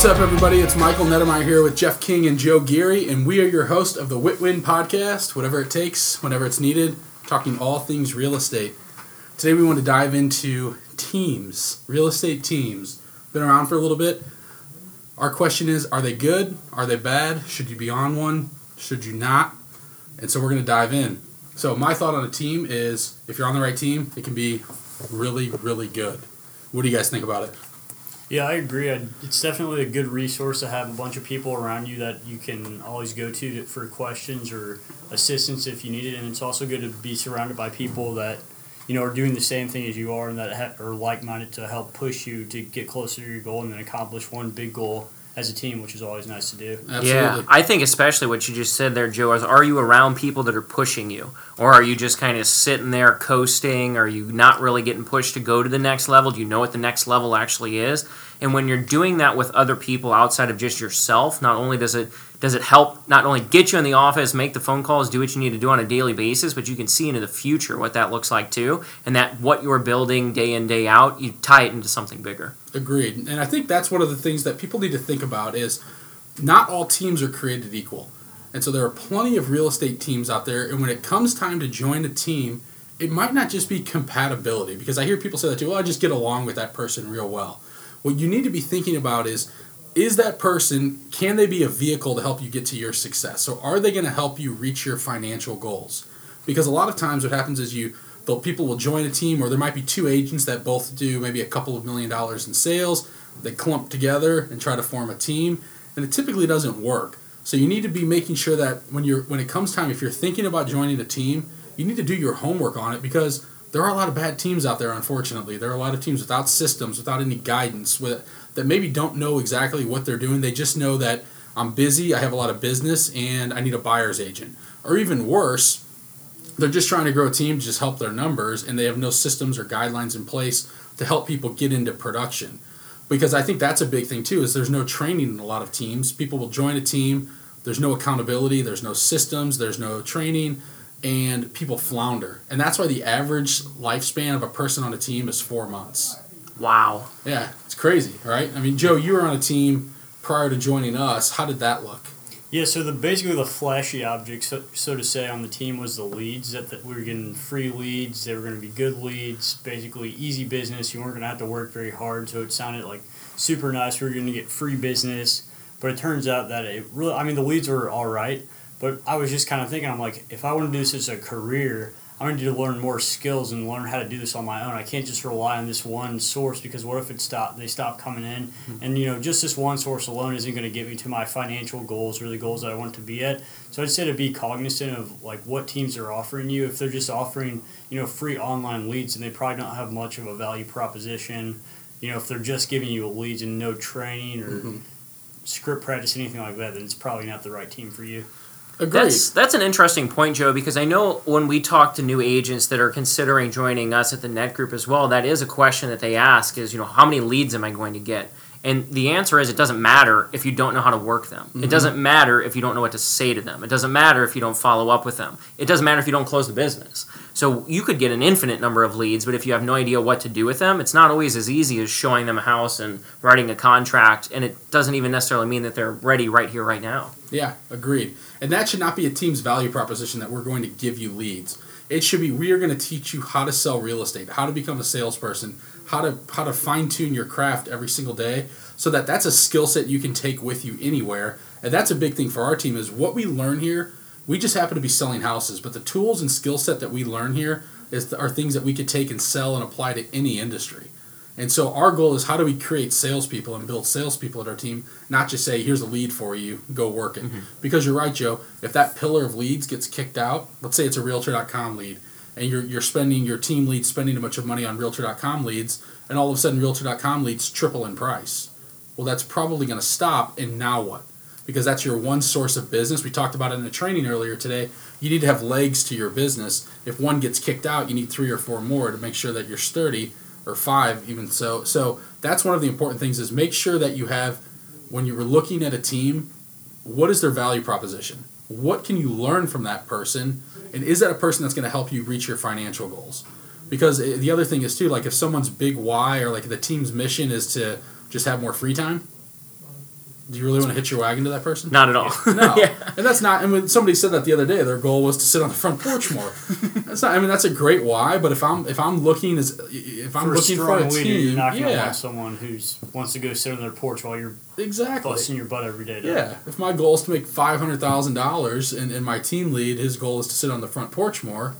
What's up, everybody? It's Michael Nettemeyer here with Geoff King and Joe Geary, and we are your host of the WITWIN podcast, whatever it takes, whenever it's needed, talking all things real estate. Today, we want to dive into teams, real estate teams. Been around for a little bit. Our question is Are they good? Are they bad? Should you be on one? Should you not? And so, we're going to dive in. So, my thought on a team is if you're on the right team, it can be really, really good. What do you guys think about it? Yeah, I agree. It's definitely a good resource to have a bunch of people around you that you can always go to for questions or assistance if you need it. And it's also good to be surrounded by people that you know are doing the same thing as you are and that ha- are like-minded to help push you to get closer to your goal and then accomplish one big goal as a team, which is always nice to do. Absolutely. Yeah, I think especially what you just said there, Joe, is are you around people that are pushing you? Or are you just kind of sitting there coasting? Are you not really getting pushed to go to the next level? Do you know what the next level actually is? And when you're doing that with other people outside of just yourself, not only does it does it help not only get you in the office, make the phone calls, do what you need to do on a daily basis, but you can see into the future what that looks like too, and that what you're building day in day out, you tie it into something bigger. Agreed, and I think that's one of the things that people need to think about is not all teams are created equal, and so there are plenty of real estate teams out there, and when it comes time to join a team, it might not just be compatibility because I hear people say that too. Well, I just get along with that person real well. What you need to be thinking about is is that person can they be a vehicle to help you get to your success? So are they going to help you reach your financial goals? Because a lot of times what happens is you the people will join a team or there might be two agents that both do maybe a couple of million dollars in sales. They clump together and try to form a team and it typically doesn't work. So you need to be making sure that when you're when it comes time if you're thinking about joining a team you need to do your homework on it because there are a lot of bad teams out there unfortunately. There are a lot of teams without systems without any guidance with that maybe don't know exactly what they're doing. They just know that I'm busy, I have a lot of business, and I need a buyer's agent. Or even worse, they're just trying to grow a team to just help their numbers, and they have no systems or guidelines in place to help people get into production. Because I think that's a big thing too, is there's no training in a lot of teams. People will join a team, there's no accountability, there's no systems, there's no training, and people flounder. And that's why the average lifespan of a person on a team is four months. Wow. Yeah, it's crazy, right? I mean, Joe, you were on a team prior to joining us. How did that look? Yeah, so the basically the flashy object, so, so to say, on the team was the leads. That, that we were getting free leads. They were going to be good leads. Basically, easy business. You weren't going to have to work very hard. So it sounded like super nice. We were going to get free business. But it turns out that it really, I mean, the leads were all right. But I was just kind of thinking, I'm like, if I want to do this as a career, To need to learn more skills and learn how to do this on my own. I can't just rely on this one source because what if it stop they stop coming in mm-hmm. and you know just this one source alone isn't going to get me to my financial goals or the goals that I want to be at. So I'd say to be cognizant of like what teams are offering you. If they're just offering you know free online leads and they probably don't have much of a value proposition. You know if they're just giving you leads and no training or mm-hmm. script practice anything like that, then it's probably not the right team for you. Agreed. That's that's an interesting point, Joe, because I know when we talk to new agents that are considering joining us at the Nett Group as well, that is a question that they ask: is you know how many leads am I going to get? And the answer is it doesn't matter if you don't know how to work them. Mm-hmm. It doesn't matter if you don't know what to say to them. It doesn't matter if you don't follow up with them. It doesn't matter if you don't close the business. So you could get an infinite number of leads, but if you have no idea what to do with them, it's not always as easy as showing them a house and writing a contract. And it doesn't even necessarily mean that they're ready right here, right now. Yeah, agreed. And that should not be a team's value proposition that we're going to give you leads. It should be we are going to teach you how to sell real estate, how to become a salesperson, how to how to fine tune your craft every single day, so that that's a skill set you can take with you anywhere. And that's a big thing for our team is what we learn here. We just happen to be selling houses, but the tools and skill set that we learn here is are things that we could take and sell and apply to any industry. And so our goal is how do we create salespeople and build salespeople at our team, not just say, here's a lead for you, go work it. Mm-hmm. Because you're right, Joe, if that pillar of leads gets kicked out, let's say it's a realtor.com lead, and you're, you're spending your team leads spending a bunch of money on realtor.com leads, and all of a sudden realtor.com leads triple in price. Well, that's probably going to stop, and now what? Because that's your one source of business. We talked about it in the training earlier today. You need to have legs to your business. If one gets kicked out, you need three or four more to make sure that you're sturdy or five even so so that's one of the important things is make sure that you have when you're looking at a team what is their value proposition what can you learn from that person? And is that a person that's going to help you reach your financial goals? Because eh, the other thing is too like if someone's big why or like the team's mission is to just have more free time Do you really want to hitch your wagon to that person? Not at all. No, yeah. and that's not. And when somebody said that the other day, their goal was to sit on the front porch more. that's not. I mean, that's a great why. But if I'm if I'm looking as if I'm for a looking for a leader, team, you're not going to yeah, want someone who's wants to go sit on their porch while you're exactly. busting your butt every day. To Yeah, if my goal is to make five hundred thousand dollars, and and my team lead, his goal is to sit on the front porch more.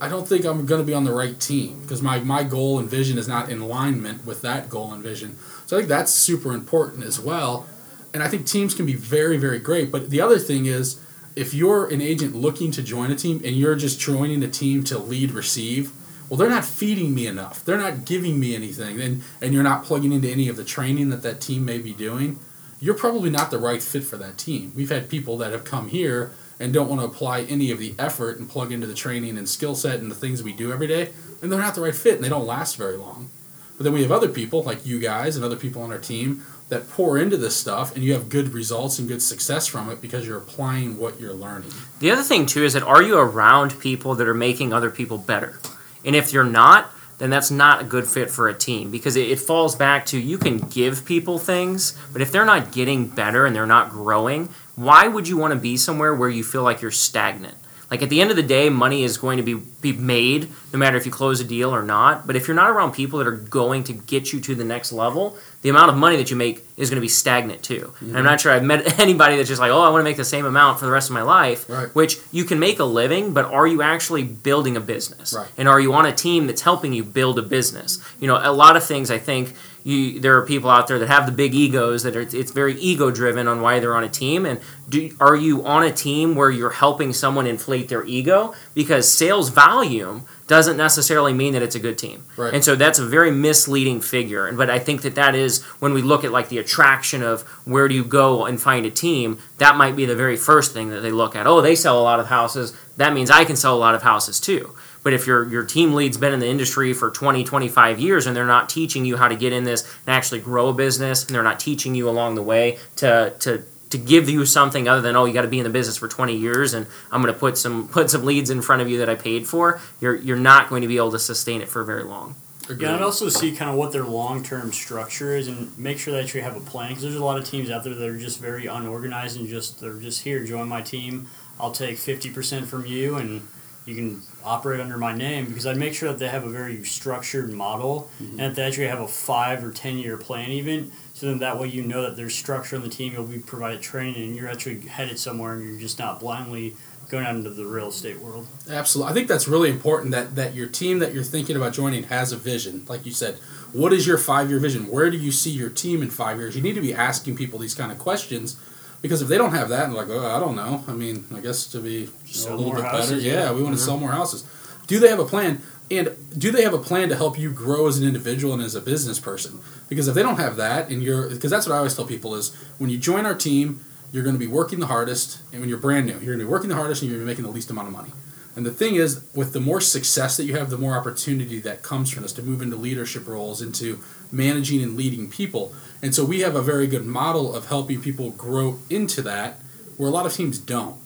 I don't think I'm going to be on the right team because my, my goal and vision is not in alignment with that goal and vision. So I think that's super important as well. And I think teams can be very, very great. But the other thing is, if you're an agent looking to join a team and you're just joining a team to lead receive, well, they're not feeding me enough. They're not giving me anything. And, and you're not plugging into any of the training that that team may be doing. You're probably not the right fit for that team. We've had people that have come here and don't want to apply any of the effort and plug into the training and skill set and the things we do every day, and they're not the right fit and they don't last very long. But then we have other people like you guys and other people on our team that pour into this stuff and you have good results and good success from it because you're applying what you're learning. The other thing too is that are you around people that are making other people better? And if you're not, then that's not a good fit for a team because it, it falls back to you can give people things, but if they're not getting better and they're not growing, why would you want to be somewhere where you feel like you're stagnant? Like at the end of the day, money is going to be, be made no matter if you close a deal or not. But if you're not around people that are going to get you to the next level, the amount of money that you make is going to be stagnant too. And I'm mm-hmm. not sure I've met anybody that's just like, oh, I want to make the same amount for the rest of my life. Right. Which you can make a living, but are you actually building a business? Right. And are you on a team that's helping you build a business? You know, a lot of things I think you there are people out there that have the big egos that are it's very ego driven on why they're on a team. And do are you on a team where you're helping someone inflate their ego? Because sales volume doesn't necessarily mean that it's a good team. Right. and so that's a very misleading figure. And but i think that that is when we look at like the attraction of where do you go and find a team that might be the very first thing that they look at. Oh they sell a lot of houses. That means i can sell a lot of houses too but if your your team lead's been in the industry for 20, 25 years and they're not teaching you how to get in this and actually grow a business, and they're not teaching you along the way to to to give you something other than oh you got to be in the business for 20 years and I'm going to put some put some leads in front of you that I paid for, you're you're not going to be able to sustain it for very long. Yeah, I'd also see kind of what their long term structure is and make sure that you have a plan because there's a lot of teams out there that are just very unorganized and just they're just here, join my team. I'll take 50% from you and you can operate under my name because I'd make sure that they have a very structured model mm-hmm. and that they actually have a five or 10 year plan even. So then that way you know that there's structure on the team, you'll be provided training and you're actually headed somewhere and you're just not blindly going out into the real estate world. Absolutely. I think that's really important that, that your team that you're thinking about joining has a vision. Like you said, what is your five year vision? Where do you see your team in five years? You need to be asking people these kind of questions because if they don't have that and like, oh, I don't know. I mean, I guess to be a little bit houses, better. Yeah, yeah. we want to sell more houses. Do they have a plan? And do they have a plan to help you grow as an individual and as a business person? Because if they don't have that, and you're, because that's what I always tell people is when you join our team, you're going to be working the hardest, and when you're brand new, you're going to be working the hardest, and you're going to be making the least amount of money. And the thing is, with the more success that you have, the more opportunity that comes from us to move into leadership roles, into managing and leading people. And so we have a very good model of helping people grow into that, where a lot of teams don't.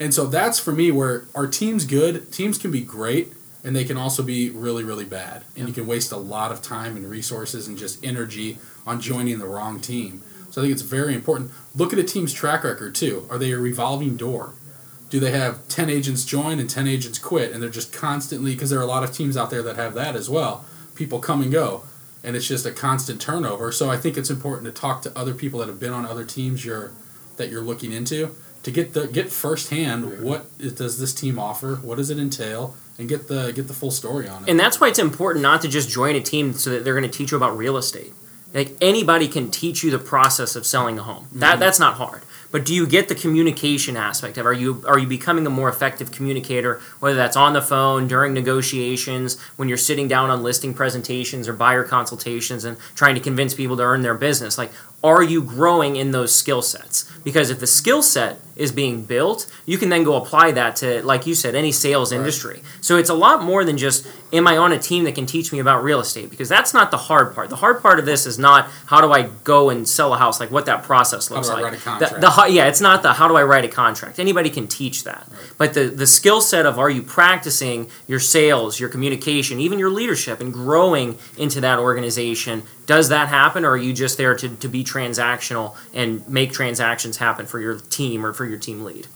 And so that's for me where our team's good. Teams can be great, and they can also be really, really bad. And you can waste a lot of time and resources and just energy on joining the wrong team. So I think it's very important. Look at a team's track record too. Are they a revolving door? Do they have 10 agents join and 10 agents quit? And they're just constantly, because there are a lot of teams out there that have that as well. People come and go, and it's just a constant turnover. So I think it's important to talk to other people that have been on other teams you're, that you're looking into to get the get firsthand what is, does this team offer, what does it entail, and get the get the full story on it. And that's why it's important not to just join a team so that they're going to teach you about real estate. Like anybody can teach you the process of selling a home. That mm-hmm. that's not hard. But do you get the communication aspect of? Are you are you becoming a more effective communicator? Whether that's on the phone during negotiations, when you're sitting down on listing presentations or buyer consultations and trying to convince people to earn their business. Like, are you growing in those skill sets? Because if the skill set is being built, you can then go apply that to, like you said, any sales industry. So it's a lot more than just, am I on a team that can teach me about real estate? Because that's not the hard part. The hard part of this is not how do I go and sell a house, like what that process How looks do I like. write a The- contract? the yeah, it's not the how do I write a contract. Anybody can teach that. But the, the skill set of are you practicing your sales, your communication, even your leadership and growing into that organization, does that happen or are you just there to, to be transactional and make transactions happen for your team or for your team lead.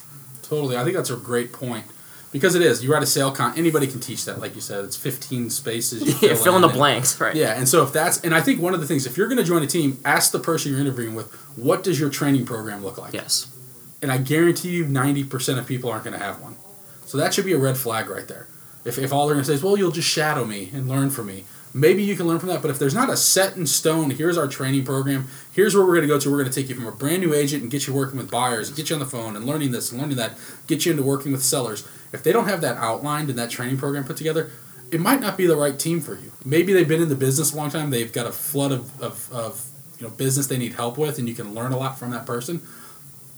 Totally. I think that's a great point. Because it is. You write a sale con anybody can teach that, like you said. It's fifteen spaces. You Yeah, fill in the and- blanks, right? Yeah, and so if that's and I think one of the things, if you're gonna join a team, ask the person you're interviewing with, what does your training program look like? Yes. And I guarantee you ninety percent of people aren't gonna have one. So that should be a red flag right there. If, if all they're gonna say is, Well, you'll just shadow me and learn from me. Maybe you can learn from that, but if there's not a set in stone, here's our training program, here's where we're going to go to. We're going to take you from a brand new agent and get you working with buyers, get you on the phone and learning this and learning that, get you into working with sellers. If they don't have that outlined and that training program put together, it might not be the right team for you. Maybe they've been in the business a long time, they've got a flood of, of, of you know business they need help with, and you can learn a lot from that person.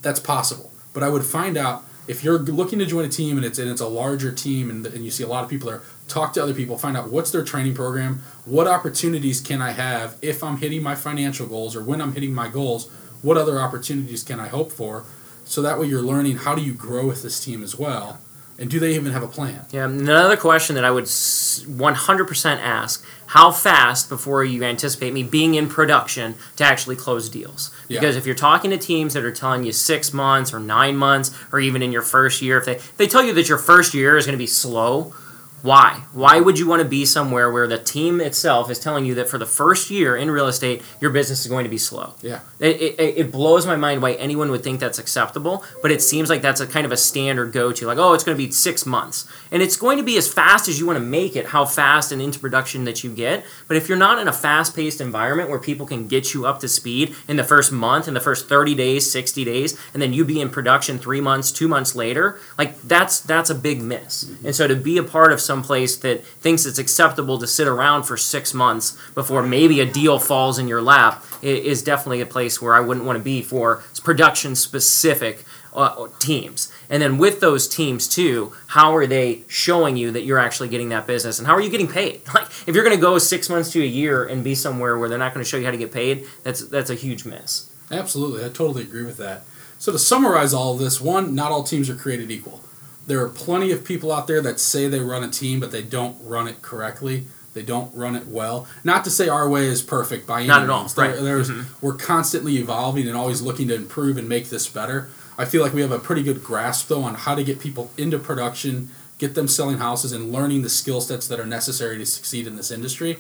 That's possible. But I would find out if you're looking to join a team and it's and it's a larger team and, and you see a lot of people there, talk to other people, find out what's their training program, what opportunities can I have if I'm hitting my financial goals or when I'm hitting my goals, what other opportunities can I hope for? So that way you're learning how do you grow with this team as well. And do they even have a plan? Yeah, another question that I would 100% ask how fast before you anticipate me being in production to actually close deals? Yeah. Because if you're talking to teams that are telling you six months or nine months or even in your first year, if they, if they tell you that your first year is going to be slow, why? Why would you want to be somewhere where the team itself is telling you that for the first year in real estate, your business is going to be slow? Yeah. It, it, it blows my mind why anyone would think that's acceptable, but it seems like that's a kind of a standard go to. Like, oh, it's going to be six months. And it's going to be as fast as you want to make it, how fast and into production that you get. But if you're not in a fast paced environment where people can get you up to speed in the first month, in the first 30 days, 60 days, and then you be in production three months, two months later, like that's that's a big miss. Mm-hmm. And so to be a part of some place that thinks it's acceptable to sit around for six months before maybe a deal falls in your lap is definitely a place where I wouldn't want to be for production specific uh, teams. And then with those teams too, how are they showing you that you're actually getting that business, and how are you getting paid? Like if you're going to go six months to a year and be somewhere where they're not going to show you how to get paid, that's that's a huge miss. Absolutely, I totally agree with that. So to summarize all of this, one, not all teams are created equal. There are plenty of people out there that say they run a team, but they don't run it correctly. They don't run it well. Not to say our way is perfect by any Not at all, means. There- right. There's mm-hmm. we're constantly evolving and always looking to improve and make this better. I feel like we have a pretty good grasp though on how to get people into production, get them selling houses, and learning the skill sets that are necessary to succeed in this industry.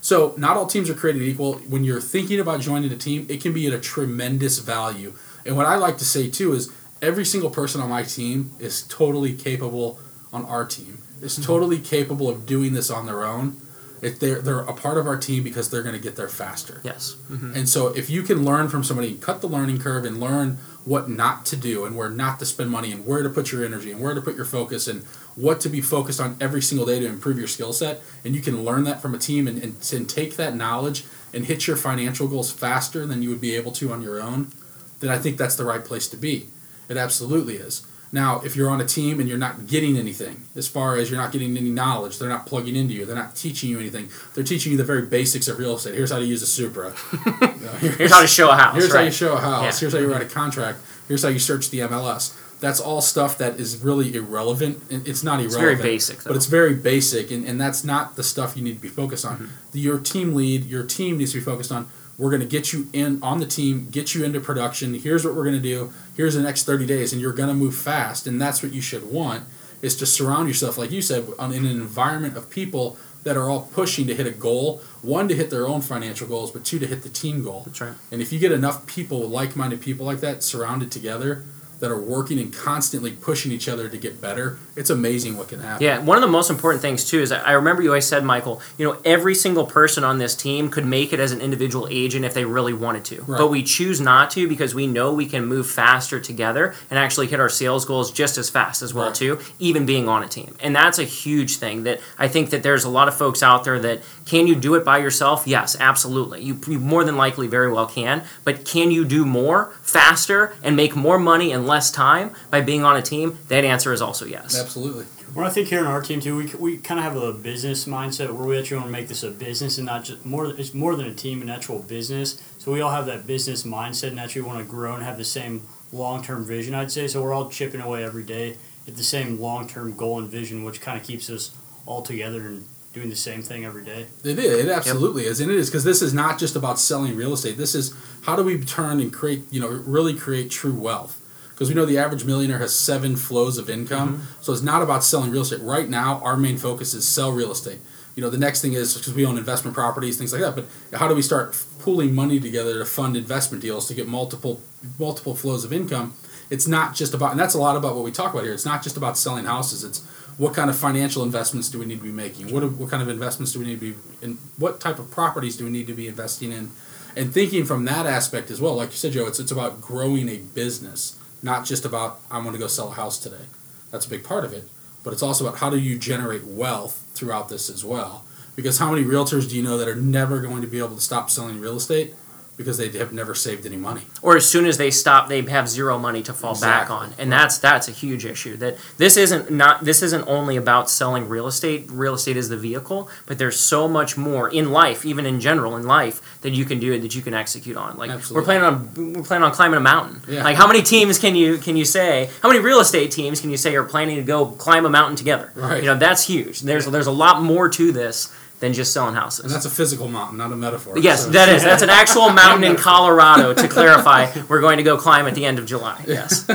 So not all teams are created equal. When you're thinking about joining a team, it can be at a tremendous value. And what I like to say too is every single person on my team is totally capable on our team. Is mm-hmm. totally capable of doing this on their own. If they're they're a part of our team because they're going to get there faster. Yes. Mm-hmm. And so if you can learn from somebody, cut the learning curve and learn what not to do and where not to spend money and where to put your energy and where to put your focus and what to be focused on every single day to improve your skill set and you can learn that from a team and, and, and take that knowledge and hit your financial goals faster than you would be able to on your own, then I think that's the right place to be. It absolutely is. Now, if you're on a team and you're not getting anything, as far as you're not getting any knowledge, they're not plugging into you, they're not teaching you anything. They're teaching you the very basics of real estate. Here's how to use a Supra. Know, Here's how to show a house. Here's how you show a house. Yeah. Here's how you write a contract. Here's how you search the MLS. That's all stuff that is really irrelevant. It's not irrelevant. very basic, though. But it's very basic, and, and that's not the stuff you need to be focused on. Mm-hmm. Your team lead, your team needs to be focused on. We're going to get you in on the team, get you into production. Here's what we're going to do. Here's the next 30 days, and you're going to move fast. And that's what you should want is to surround yourself, like you said, on, in an environment of people that are all pushing to hit a goal. One to hit their own financial goals, but two to hit the team goal. That's right. And if you get enough people, like-minded people like that, surrounded together, that are working and constantly pushing each other to get better, it's amazing what can happen. Yeah, one of the most important things too is I remember you always said, Michael, you know, every single person on this team could make it as an individual agent if they really wanted to. Right. But we choose not to because we know we can move faster together and actually hit our sales goals just as fast as well Right. too, even being on a team. And that's a huge thing that I think that there's a lot of folks out there that can you do it by yourself? Yes, absolutely. You, you more than likely very well can, but can you do more faster and make more money in less time by being on a team? That answer is also yes. Absolutely. Well, I think here in our team too, we, we kind of have a business mindset where we actually want to make this a business and not just more. It's more than a team, an actual business. So we all have that business mindset and actually want to grow and have the same long term vision. I'd say so. We're all chipping away every day at the same long term goal and vision, which kind of keeps us all together and doing the same thing every day. It is. It absolutely yep. is, and it is because this is not just about selling real estate. This is how do we turn and create, you know, really create true wealth. Because we know the average millionaire has seven flows of income, mm-hmm. so it's not about selling real estate. Right now, our main focus is sell real estate. You know, the next thing is because we own investment properties, things like that. But how do we start pooling money together to fund investment deals to get multiple multiple flows of income? It's not just about, and that's a lot about what we talk about here. It's not just about selling houses. It's what kind of financial investments do we need to be making? What, what kind of investments do we need to be in? What type of properties do we need to be investing in? And thinking from that aspect as well, like you said, Joe, it's, it's about growing a business, not just about, I'm going to go sell a house today. That's a big part of it. But it's also about how do you generate wealth throughout this as well. Because how many realtors do you know that are never going to be able to stop selling real estate because they have never saved any money. Or as soon as they stop, they have zero money to fall exactly. back on, and right. that's that's a huge issue. That this isn't not this isn't only about selling real estate. Real estate is the vehicle, but there's so much more in life, even in general in life, that you can do that you can execute on. Like Absolutely. we're planning on we're planning on climbing a mountain. Yeah. Like how many teams can you can you say? How many real estate teams can you say are planning to go climb a mountain together? Right. You know that's huge. There's there's a lot more to this than just selling houses. And that's a physical mountain, not a metaphor. Yes, so. that is. That's an actual mountain in Colorado. To clarify, we're going to go climb at the end of July. Yes.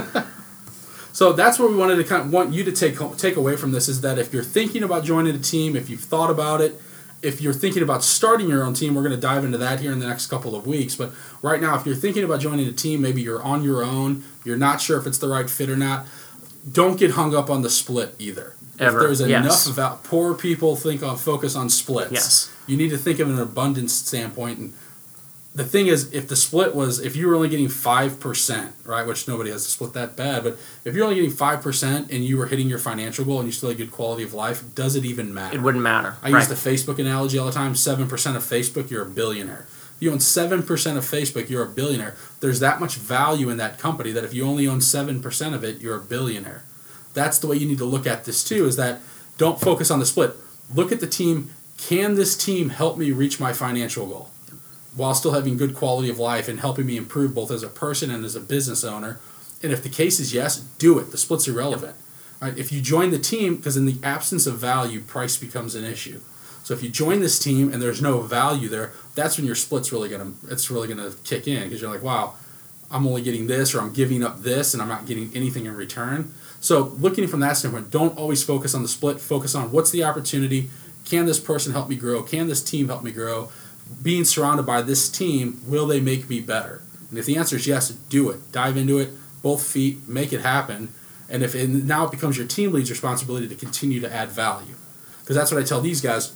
so that's what we wanted to kind of want you to take take away from this is that if you're thinking about joining a team, if you've thought about it, if you're thinking about starting your own team, we're going to dive into that here in the next couple of weeks. But right now, if you're thinking about joining a team, maybe you're on your own, you're not sure if it's the right fit or not. Don't get hung up on the split either Ever. If there's yes. enough about poor people think on focus on splits. Yes. You need to think of an abundance standpoint and the thing is if the split was if you were only getting 5% right which nobody has to split that bad but if you're only getting 5% and you were hitting your financial goal and you still had good quality of life does it even matter it wouldn't matter i right. use the facebook analogy all the time 7% of facebook you're a billionaire if you own 7% of facebook you're a billionaire there's that much value in that company that if you only own 7% of it you're a billionaire that's the way you need to look at this too is that don't focus on the split. Look at the team can this team help me reach my financial goal while still having good quality of life and helping me improve both as a person and as a business owner? And if the case is yes do it. The split's irrelevant right? If you join the team because in the absence of value price becomes an issue. So if you join this team and there's no value there that's when your split's really gonna it's really gonna kick in because you're like wow i'm only getting this or i'm giving up this and i'm not getting anything in return so looking from that standpoint, don't always focus on the split. Focus on what's the opportunity. Can this person help me grow? Can this team help me grow? Being surrounded by this team, will they make me better? And if the answer is yes, do it. Dive into it, both feet, make it happen. And if it, now it becomes your team lead's responsibility to continue to add value, because that's what I tell these guys.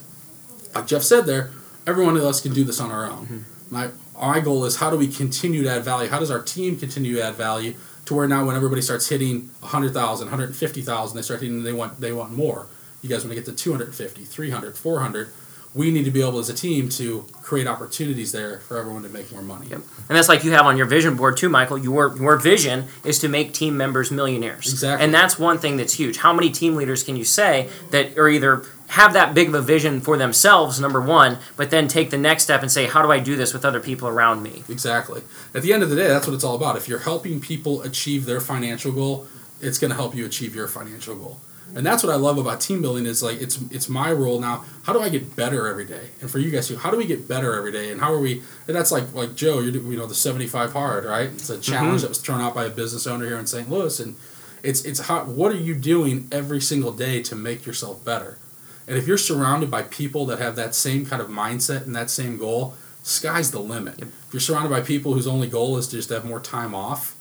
Like Geoff said there, every one of us can do this on our own. Mm-hmm. My my goal is how do we continue to add value? How does our team continue to add value? to where now when everybody starts hitting 100,000, 150,000, they start hitting they want they want more. You guys want to get to 250, 300, 400. We need to be able as a team to create opportunities there for everyone to make more money. Yep. And that's like you have on your vision board too, Michael. Your your vision is to make team members millionaires. Exactly. And that's one thing that's huge. How many team leaders can you say that are either have that big of a vision for themselves, number one, but then take the next step and say, how do I do this with other people around me? Exactly. At the end of the day, that's what it's all about. If you're helping people achieve their financial goal, it's going to help you achieve your financial goal. And that's what I love about team building is like it's it's my role now. How do I get better every day? And for you guys too, how do we get better every day? And how are we? And that's like like Joe, you're you know the seventy five hard, right? It's a challenge mm-hmm. that was thrown out by a business owner here in St. Louis, and it's it's how what are you doing every single day to make yourself better? And if you're surrounded by people that have that same kind of mindset and that same goal, sky's the limit. Yep. If you're surrounded by people whose only goal is to just have more time off,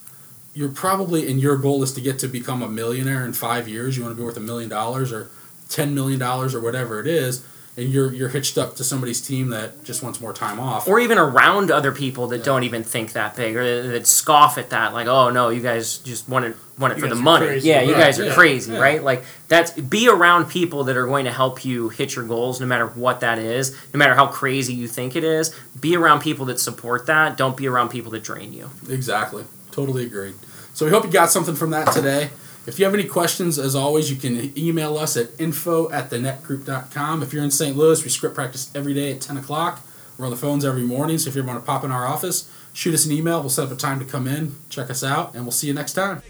you're probably, and your goal is to get to become a millionaire in five years, you want to be worth a million dollars or $10 million or whatever it is, and you're you're hitched up to somebody's team that just wants more time off, or even around other people that yeah. don't even think that big or that scoff at that, like, oh no, you guys just want it want it you for the money. Crazy. Yeah, you right. guys are yeah. crazy, yeah. right? Like that's be around people that are going to help you hit your goals, no matter what that is, no matter how crazy you think it is. Be around people that support that. Don't be around people that drain you. Exactly, totally agreed. So we hope you got something from that today. If you have any questions, as always, you can email us at info at thenettgroup.com. If you're in St. Louis, we script practice every day at 10 o'clock. We're on the phones every morning, so if you ever want to pop in our office, shoot us an email. We'll set up a time to come in, check us out, and we'll see you next time.